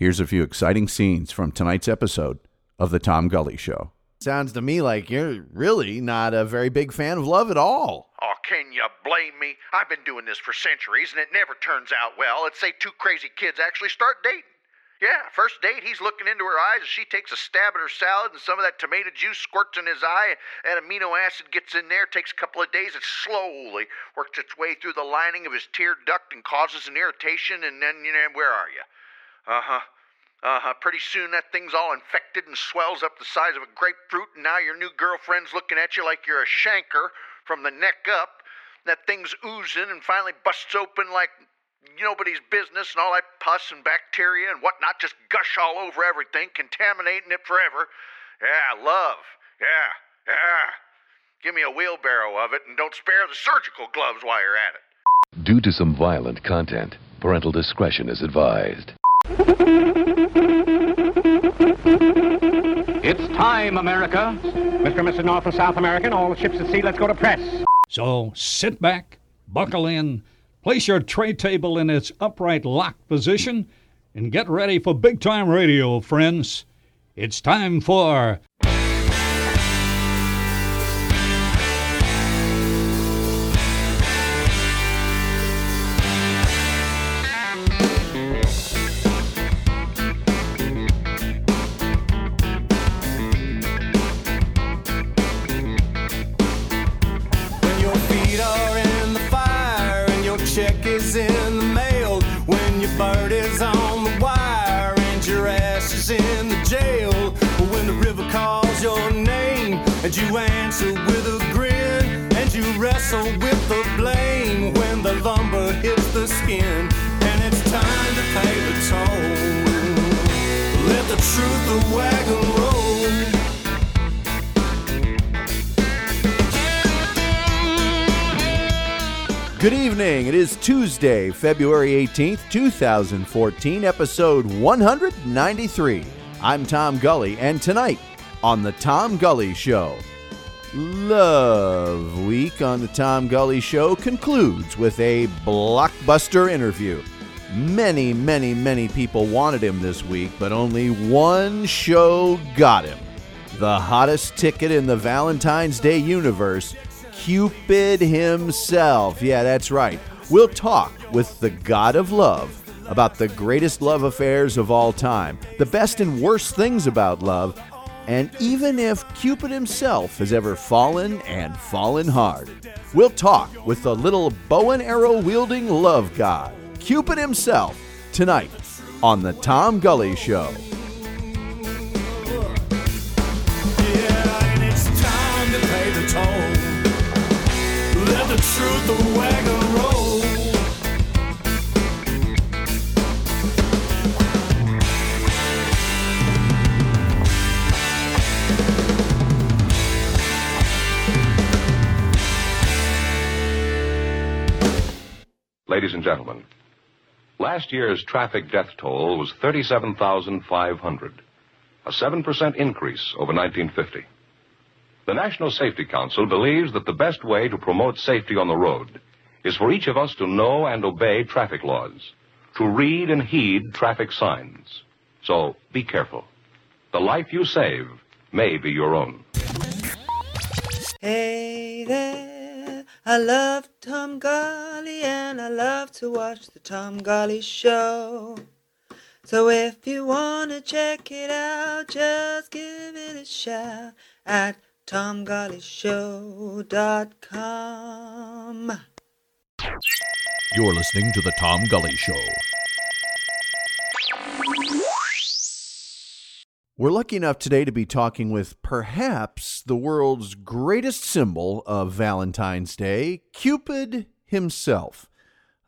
Here's a few exciting scenes from tonight's episode of The Tom Gully Show. Sounds to me like you're really not a very big fan of love at all. Oh, can you blame me? I've been doing this for centuries and it never turns out well. Let's say two crazy kids actually start dating. Yeah, first date, he's looking into her eyes as she takes a stab at her salad and some of that tomato juice squirts in his eye and amino acid gets in there, takes a couple of days, it slowly works its way through the lining of his tear duct and causes an irritation and then, you know, where are you? Uh-huh. Uh-huh. Pretty soon that thing's all infected and swells up the size of a grapefruit and now your new girlfriend's looking at you like you're a chancre from the neck up. That thing's oozing and finally busts open like nobody's business, and all that pus and bacteria and whatnot just gush all over everything, contaminating it forever. Yeah, love. Yeah, yeah. Give me a wheelbarrow of it, and don't spare the surgical gloves while you're at it. Due to some violent content, parental discretion is advised. It's time, America. Mr. and Mrs. North and South American, all the ships at sea, let's go to press. So sit back, buckle in, place your tray table in its upright lock position, and get ready for big time radio, friends. It's time for. Good evening. It is Tuesday, February 18th, 2014, episode 193. I'm Tom Gully, and tonight on The Tom Gully Show, Love Week on The Tom Gully Show concludes with a blockbuster interview. Many, many, many people wanted him this week, but only one show got him. The hottest ticket in the Valentine's Day universe, Cupid himself. Yeah, that's right. We'll talk with the God of Love about the greatest love affairs of all time, the best and worst things about love, and even if Cupid himself has ever fallen and fallen hard. We'll talk with the little bow and arrow wielding love god, Cupid himself, tonight on The Tom Gully Show. Yeah, and it's time to pay the toll. Let the truth the wagon roll. Ladies and gentlemen, last year's traffic death toll was 37,500, a 7% increase over 1950. The National Safety Council believes that the best way to promote safety on the road is for each of us to know and obey traffic laws, to read and heed traffic signs. So be careful. The life you save may be your own. Hey there, I love Tom Gully and I love to watch the Tom Gully show. So if you wanna check it out, just give it a shout at tomgullyshow.com. You're listening to The Tom Gully Show. We're lucky enough today to be talking with perhaps the world's greatest symbol of Valentine's Day, Cupid himself.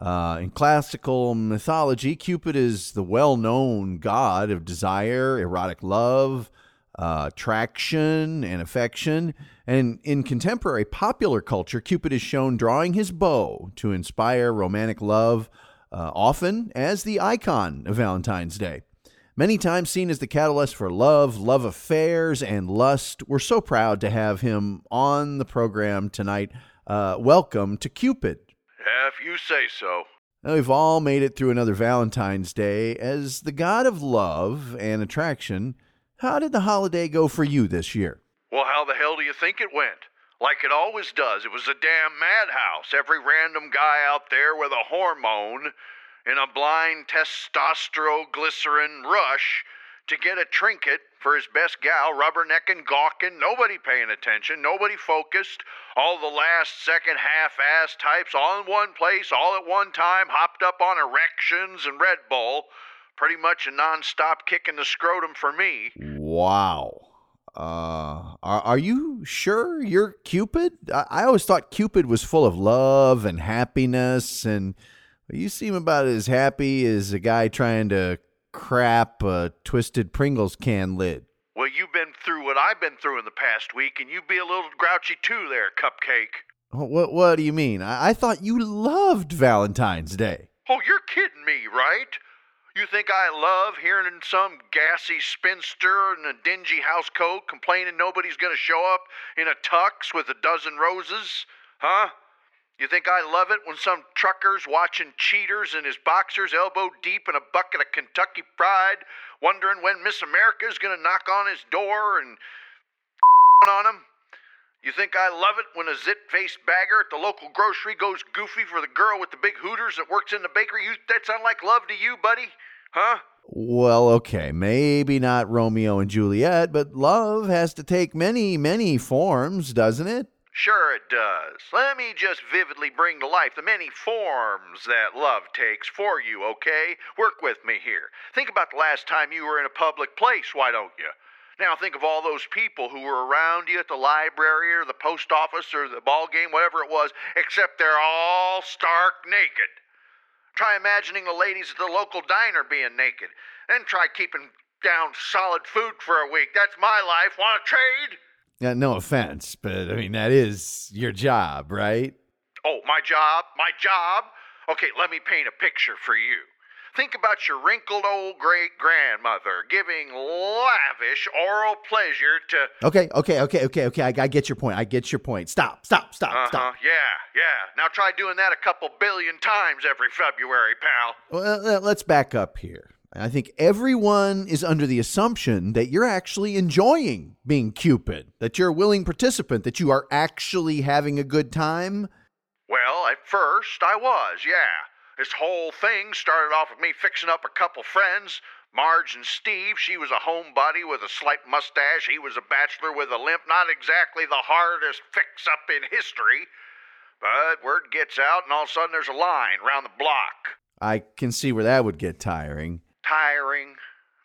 Uh, in classical mythology, Cupid is the well known god of desire, erotic love, uh, attraction, and affection. And in contemporary popular culture, Cupid is shown drawing his bow to inspire romantic love, uh, often as the icon of Valentine's Day. Many times seen as the catalyst for love, love affairs, and lust, we're so proud to have him on the program tonight. Uh, welcome to Cupid. If you say so. Now, We've all made it through another Valentine's Day. As the god of love and attraction, how did the holiday go for you this year? Well, how the hell do you think it went? Like it always does. It was a damn madhouse. Every random guy out there with a hormone in a blind testosterone glycerin rush to get a trinket for his best gal, rubbernecking, gawking, nobody paying attention, nobody focused, all the last second half-ass types all in one place, all at one time, hopped up on erections and Red Bull. Pretty much a non-stop kick in the scrotum for me. Wow. Uh, are, are you sure you're Cupid? I, I always thought Cupid was full of love and happiness, and you seem about as happy as a guy trying to crap a twisted Pringles can lid. Well, you've been through what I've been through in the past week, and you be a little grouchy too there, Cupcake. What, what do you mean? I, I thought you loved Valentine's Day. Oh, you're kidding me, right? You think I love hearing some gassy spinster in a dingy house coat complaining nobody's gonna show up in a tux with a dozen roses? Huh? You think I love it when some trucker's watching cheaters in his boxers elbow deep in a bucket of Kentucky Fried, wondering when Miss America's gonna knock on his door and on him? You think I love it when a zit-faced bagger at the local grocery goes goofy for the girl with the big hooters that works in the bakery? You, that sound like love to you, buddy? Huh? Well, okay, maybe not Romeo and Juliet, but love has to take many, many forms, doesn't it? Sure it does. Let me just vividly bring to life the many forms that love takes for you, okay? Work with me here. Think about the last time you were in a public place, why don't you? Now think of all those people who were around you at the library or the post office or the ball game, whatever it was, except they're all stark naked. Try imagining the ladies at the local diner being naked. Then try keeping down solid food for a week. That's my life. Want to trade? Yeah, no offense, but I mean, that is your job, right? Oh, my job? My job? Okay, let me paint a picture for you. Think about your wrinkled old great grandmother giving lavish oral pleasure to. Okay, okay, okay, okay, okay. I, I get your point. I get your point. Stop, stop, stop, Uh huh. stop. Yeah, yeah. Now try doing that a couple billion times every February, pal. Well, let's back up here. I think everyone is under the assumption that you're actually enjoying being Cupid, that you're a willing participant, that you are actually having a good time. Well, at first I was, yeah. This whole thing started off with me fixing up a couple friends. Marge and Steve, she was a homebody with a slight mustache. He was a bachelor with a limp. Not exactly the hardest fix up in history. But word gets out, and all of a sudden there's a line round the block. I can see where that would get tiring. Tiring.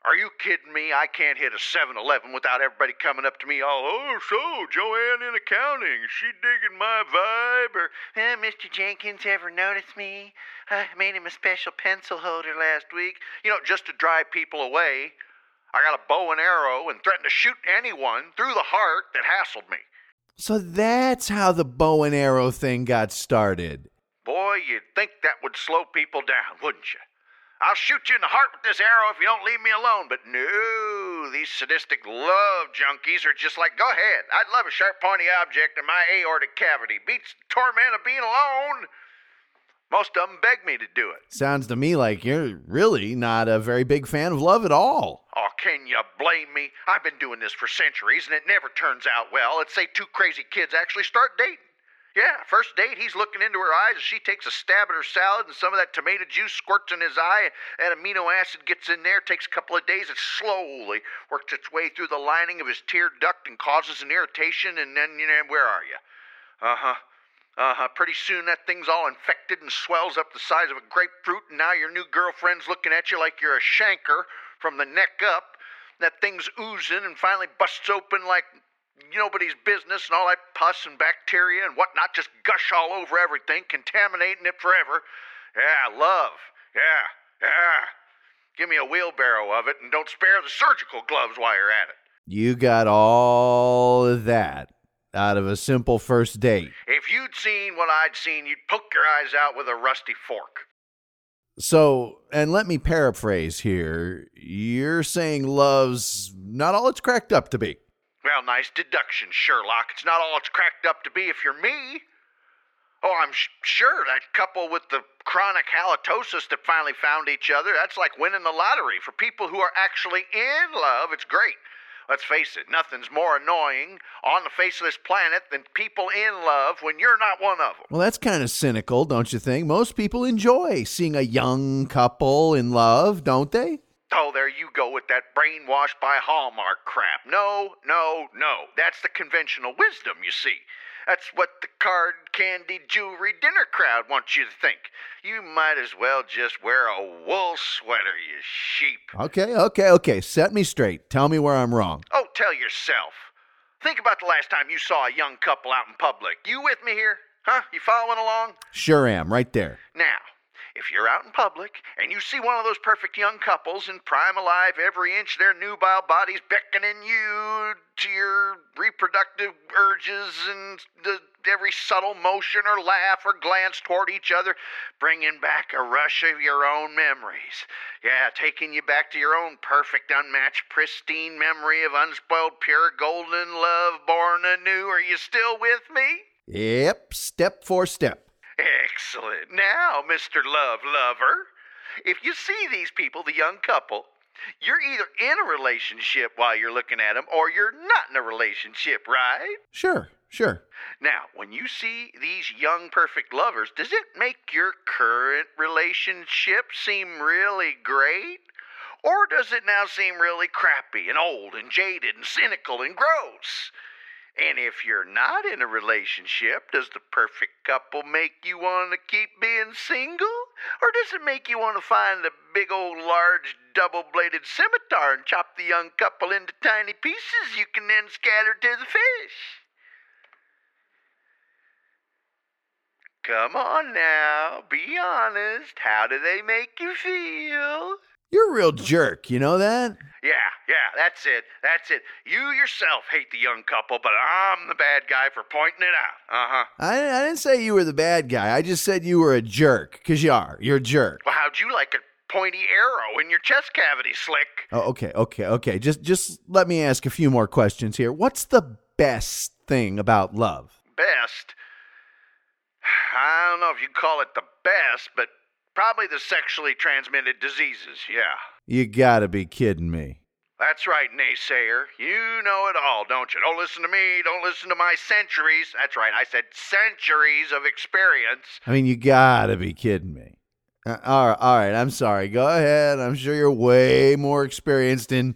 Are you kidding me? I can't hit a 7 Eleven without everybody coming up to me all, oh, so, Joanne in accounting, is she digging my vibe? Or, eh, Mr. Jenkins ever noticed me? I made him a special pencil holder last week. You know, just to drive people away. I got a bow and arrow and threatened to shoot anyone through the heart that hassled me. So that's how the bow and arrow thing got started. Boy, you'd think that would slow people down, wouldn't you? I'll shoot you in the heart with this arrow if you don't leave me alone. But no, these sadistic love junkies are just like, go ahead. I'd love a sharp, pointy object in my aortic cavity. Beats the torment of being alone. Most of them beg me to do it. Sounds to me like you're really not a very big fan of love at all. Oh, can you blame me? I've been doing this for centuries, and it never turns out well. Let's say two crazy kids actually start dating. Yeah, first date, he's looking into her eyes as she takes a stab at her salad, and some of that tomato juice squirts in his eye. That amino acid gets in there, takes a couple of days, it slowly works its way through the lining of his tear duct and causes an irritation, and then, you know, where are you? Uh huh. Uh huh. Pretty soon that thing's all infected and swells up the size of a grapefruit, and now your new girlfriend's looking at you like you're a chancre from the neck up. That thing's oozing and finally busts open like nobody's business, and all that pus and bacteria and whatnot just gush all over everything, contaminating it forever. Yeah, love. Yeah, yeah. Give me a wheelbarrow of it, and don't spare the surgical gloves while you're at it. You got all of that out of a simple first date. If you'd seen what I'd seen, you'd poke your eyes out with a rusty fork. So, and let me paraphrase here. You're saying love's not all it's cracked up to be. Well, nice deduction, Sherlock. It's not all it's cracked up to be if you're me. Oh, I'm sh- sure that couple with the chronic halitosis that finally found each other, that's like winning the lottery. For people who are actually in love, it's great. Let's face it, nothing's more annoying on the face of this planet than people in love when you're not one of them. Well, that's kind of cynical, don't you think? Most people enjoy seeing a young couple in love, don't they? Oh, there you go with that brainwashed by Hallmark crap. No, no, no. That's the conventional wisdom, you see. That's what the card, candy, jewelry, dinner crowd wants you to think. You might as well just wear a wool sweater, you sheep. Okay, okay, okay. Set me straight. Tell me where I'm wrong. Oh, tell yourself. Think about the last time you saw a young couple out in public. You with me here? Huh? You following along? Sure am, right there. Now, if you're out in public and you see one of those perfect young couples in prime alive, every inch their nubile bodies beckoning you to your reproductive urges and the, every subtle motion or laugh or glance toward each other, bringing back a rush of your own memories. Yeah, taking you back to your own perfect, unmatched, pristine memory of unspoiled, pure, golden love born anew. Are you still with me? Yep, step for step. Excellent. Now, Mr. Love Lover, if you see these people, the young couple, you're either in a relationship while you're looking at them or you're not in a relationship, right? Sure, sure. Now, when you see these young perfect lovers, does it make your current relationship seem really great? Or does it now seem really crappy and old and jaded and cynical and gross? And if you're not in a relationship, does the perfect couple make you want to keep being single? Or does it make you want to find a big old large double bladed scimitar and chop the young couple into tiny pieces you can then scatter to the fish? Come on now, be honest. How do they make you feel? You're a real jerk, you know that? Yeah, yeah, that's it. That's it. You yourself hate the young couple, but I'm the bad guy for pointing it out. Uh huh. I, I didn't say you were the bad guy. I just said you were a jerk, because you are. You're a jerk. Well, how'd you like a pointy arrow in your chest cavity, Slick? Oh, okay, okay, okay. Just just let me ask a few more questions here. What's the best thing about love? Best? I don't know if you'd call it the best, but probably the sexually transmitted diseases, yeah. You gotta be kidding me. That's right, naysayer. You know it all, don't you? Don't listen to me. Don't listen to my centuries. That's right, I said centuries of experience. I mean, you gotta be kidding me. Uh, all right, all right. I'm sorry. Go ahead. I'm sure you're way more experienced in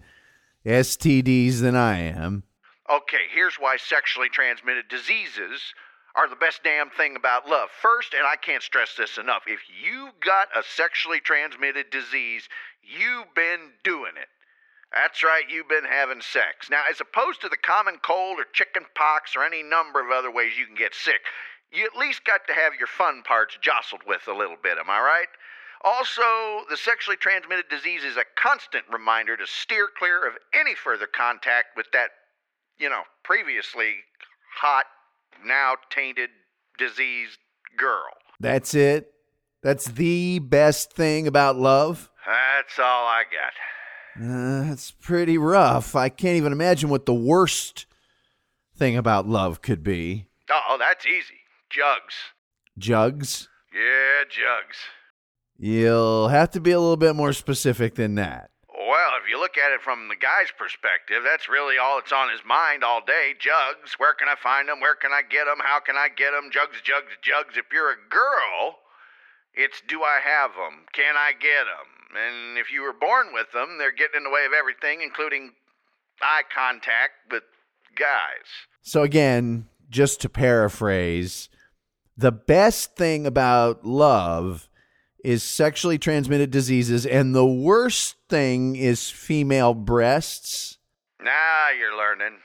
STDs than I am. Okay, here's why sexually transmitted diseases are the best damn thing about love. First, and I can't stress this enough, if you got a sexually transmitted disease, you've been doing it. That's right, you've been having sex. Now, as opposed to the common cold or chicken pox or any number of other ways you can get sick, you at least got to have your fun parts jostled with a little bit, am I right? Also, the sexually transmitted disease is a constant reminder to steer clear of any further contact with that, you know, previously hot, now tainted, diseased girl. That's it. That's the best thing about love. That's all I got. Uh, that's pretty rough. I can't even imagine what the worst thing about love could be. Oh, that's easy. Jugs. Jugs. Yeah, jugs. You'll have to be a little bit more specific than that. Well, if you look at it from the guy's perspective, that's really all that's on his mind all day. Jugs. Where can I find them? Where can I get them? How can I get them? Jugs, jugs, jugs. If you're a girl, it's do I have them? Can I get them? And if you were born with them, they're getting in the way of everything, including eye contact with guys. So, again, just to paraphrase, the best thing about love is sexually transmitted diseases, and the worst thing is female breasts. Now you're learning.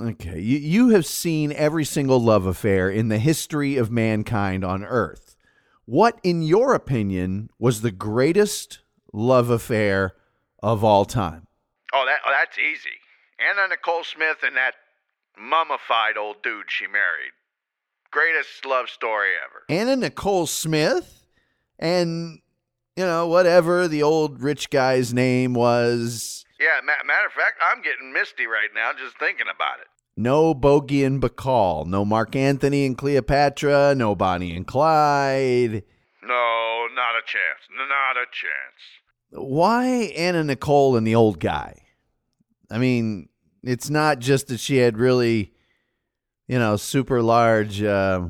Okay, you, you have seen every single love affair in the history of mankind on Earth. What, in your opinion, was the greatest love affair of all time? Oh, that oh, that's easy. Anna Nicole Smith and that mummified old dude she married. Greatest love story ever. Anna Nicole Smith and, you know, whatever the old rich guy's name was. Yeah, ma- matter of fact, I'm getting misty right now just thinking about it. No Bogey and Bacall. No Mark Antony and Cleopatra. No Bonnie and Clyde. No, not a chance. Not a chance. Why Anna Nicole and the old guy? I mean, it's not just that she had really, you know, super large. Uh,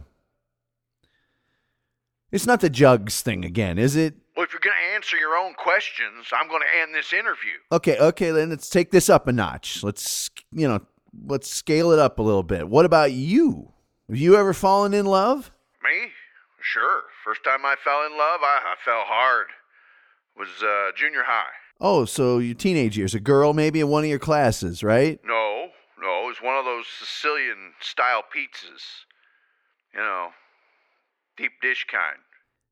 it's not the jugs thing again, is it? Well, if you're going to answer your own questions, I'm going to end this interview. Okay, okay, then let's take this up a notch. Let's, you know, let's scale it up a little bit. What about you? Have you ever fallen in love? Me? Sure. First time I fell in love, I, I fell hard. Was uh, junior high. Oh, so your teenage years, a girl maybe in one of your classes, right? No, no, it was one of those Sicilian style pizzas. You know, deep dish kind.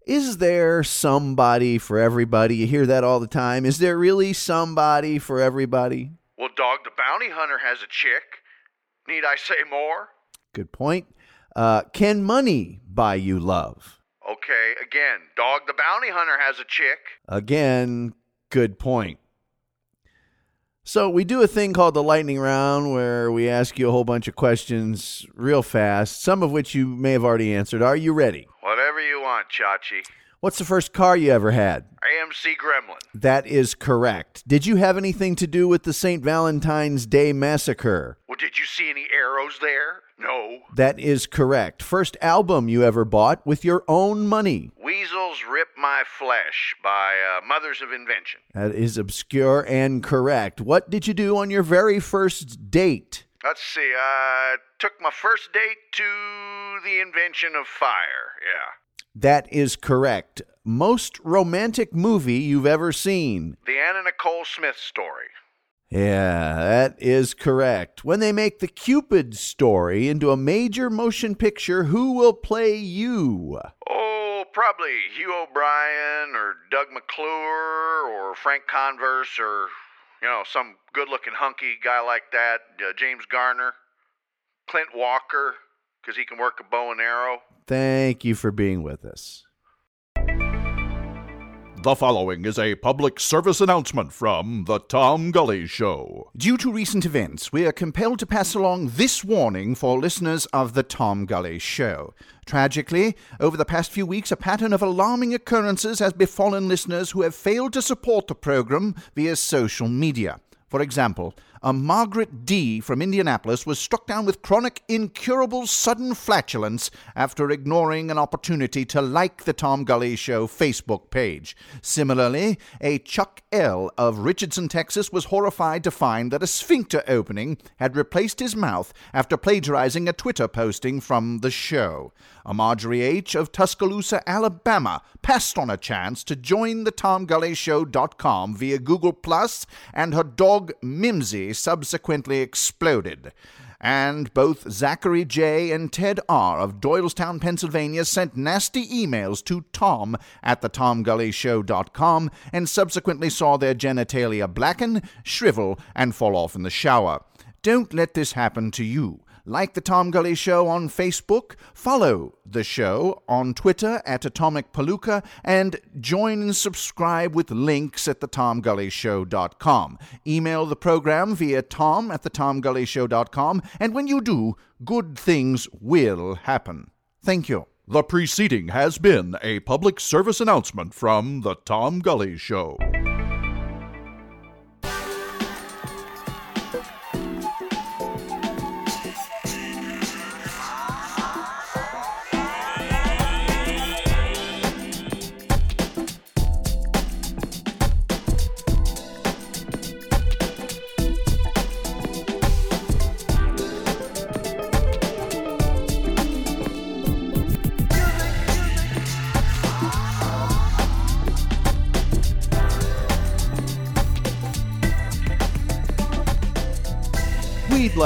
Is there somebody for everybody? You hear that all the time. Is there really somebody for everybody? Well, Dog the Bounty Hunter has a chick. Need I say more? Good point. Uh, can money buy you love? Okay, again, Dog the Bounty Hunter has a chick. Again, good point. So, we do a thing called the lightning round where we ask you a whole bunch of questions real fast, some of which you may have already answered. Are you ready? Whatever you want, Chachi. What's the first car you ever had? AMC Gremlin. That is correct. Did you have anything to do with the St. Valentine's Day massacre? Well, did you see any arrows there? No. That is correct. First album you ever bought with your own money? Weasels Rip My Flesh by uh, Mothers of Invention. That is obscure and correct. What did you do on your very first date? Let's see. I took my first date to the invention of fire. Yeah. That is correct. Most romantic movie you've ever seen? The Anna Nicole Smith story. Yeah, that is correct. When they make the Cupid story into a major motion picture, who will play you? Oh, probably Hugh O'Brian or Doug McClure or Frank Converse or, you know, some good looking hunky guy like that. Uh, James Garner. Clint Walker, because he can work a bow and arrow. Thank you for being with us. The following is a public service announcement from The Tom Gully Show. Due to recent events, we are compelled to pass along this warning for listeners of The Tom Gully Show. Tragically, over the past few weeks, a pattern of alarming occurrences has befallen listeners who have failed to support the program via social media. For example, a Margaret D. from Indianapolis was struck down with chronic, incurable, sudden flatulence after ignoring an opportunity to like the Tom Gully Show Facebook page. Similarly, a Chuck L. of Richardson, Texas was horrified to find that a sphincter opening had replaced his mouth after plagiarizing a Twitter posting from the show. A Marjorie H. of Tuscaloosa, Alabama passed on a chance to join the TomGullyShow.com via Google Plus, and her dog Mimsy subsequently exploded. And both Zachary J. and Ted R. of Doylestown, Pennsylvania sent nasty emails to Tom at the TomGullyShow.com and subsequently saw their genitalia blacken, shrivel, and fall off in the shower. Don't let this happen to you. Like the Tom Gully Show on Facebook, follow the show on Twitter at Atomic Palooka, and join and subscribe with links at thetomgullyshow.com. Email the program via tom at thetomgullyshow.com, and when you do, good things will happen. Thank you. The preceding has been a public service announcement from The Tom Gully Show.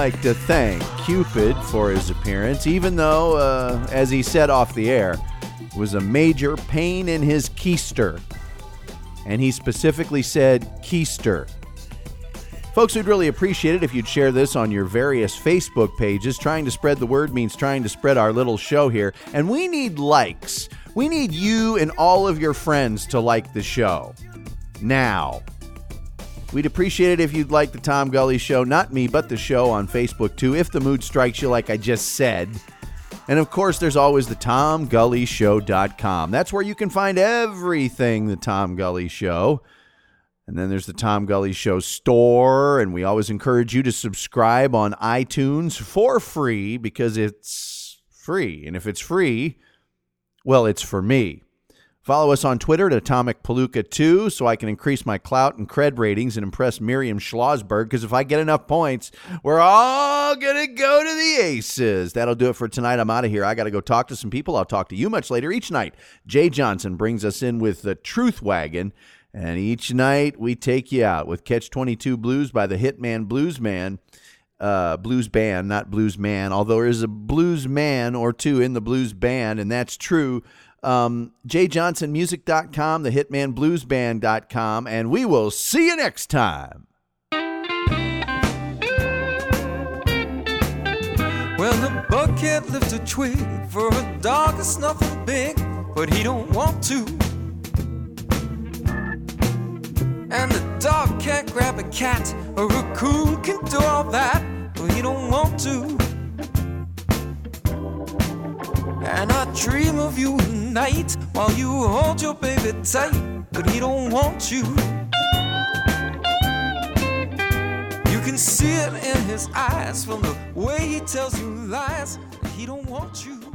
Like to thank Cupid for his appearance, even though, uh, as he said off the air, was a major pain in his keister. And he specifically said keister. Folks, we'd really appreciate it if you'd share this on your various Facebook pages. Trying to spread the word means trying to spread our little show here. And we need likes. We need you and all of your friends to like the show. Now. We'd appreciate it if you'd like the Tom Gully Show, not me, but the show on Facebook too, if the mood strikes you, like I just said. And of course, there's always the TomGullyShow.com. That's where you can find everything the Tom Gully Show. And then there's the Tom Gully Show store. And we always encourage you to subscribe on iTunes for free because it's free. And if it's free, well, it's for me. Follow us on Twitter at Atomic Palooka 2 so I can increase my clout and cred ratings and impress Miriam Schlossberg because if I get enough points, we're all going to go to the Aces. That'll do it for tonight. I'm out of here. I got to go talk to some people. I'll talk to you much later each night. Jay Johnson brings us in with the Truth Wagon. And each night we take you out with Catch 22 Blues by the Hitman Blues Man. Uh, blues band, not blues man, although there is a blues man or two in the blues band, and that's true um, jjohnsonmusic.com, the hitmanbluesband.com, and we will see you next time. Well, the bug can't lift a twig for a dog that's nothing big, but he don't want to. And the dog can't grab a cat, a raccoon can do all that, but he don't want to. And I dream of you at night while you hold your baby tight, but he don't want you. You can see it in his eyes from the way he tells you lies. He don't want you.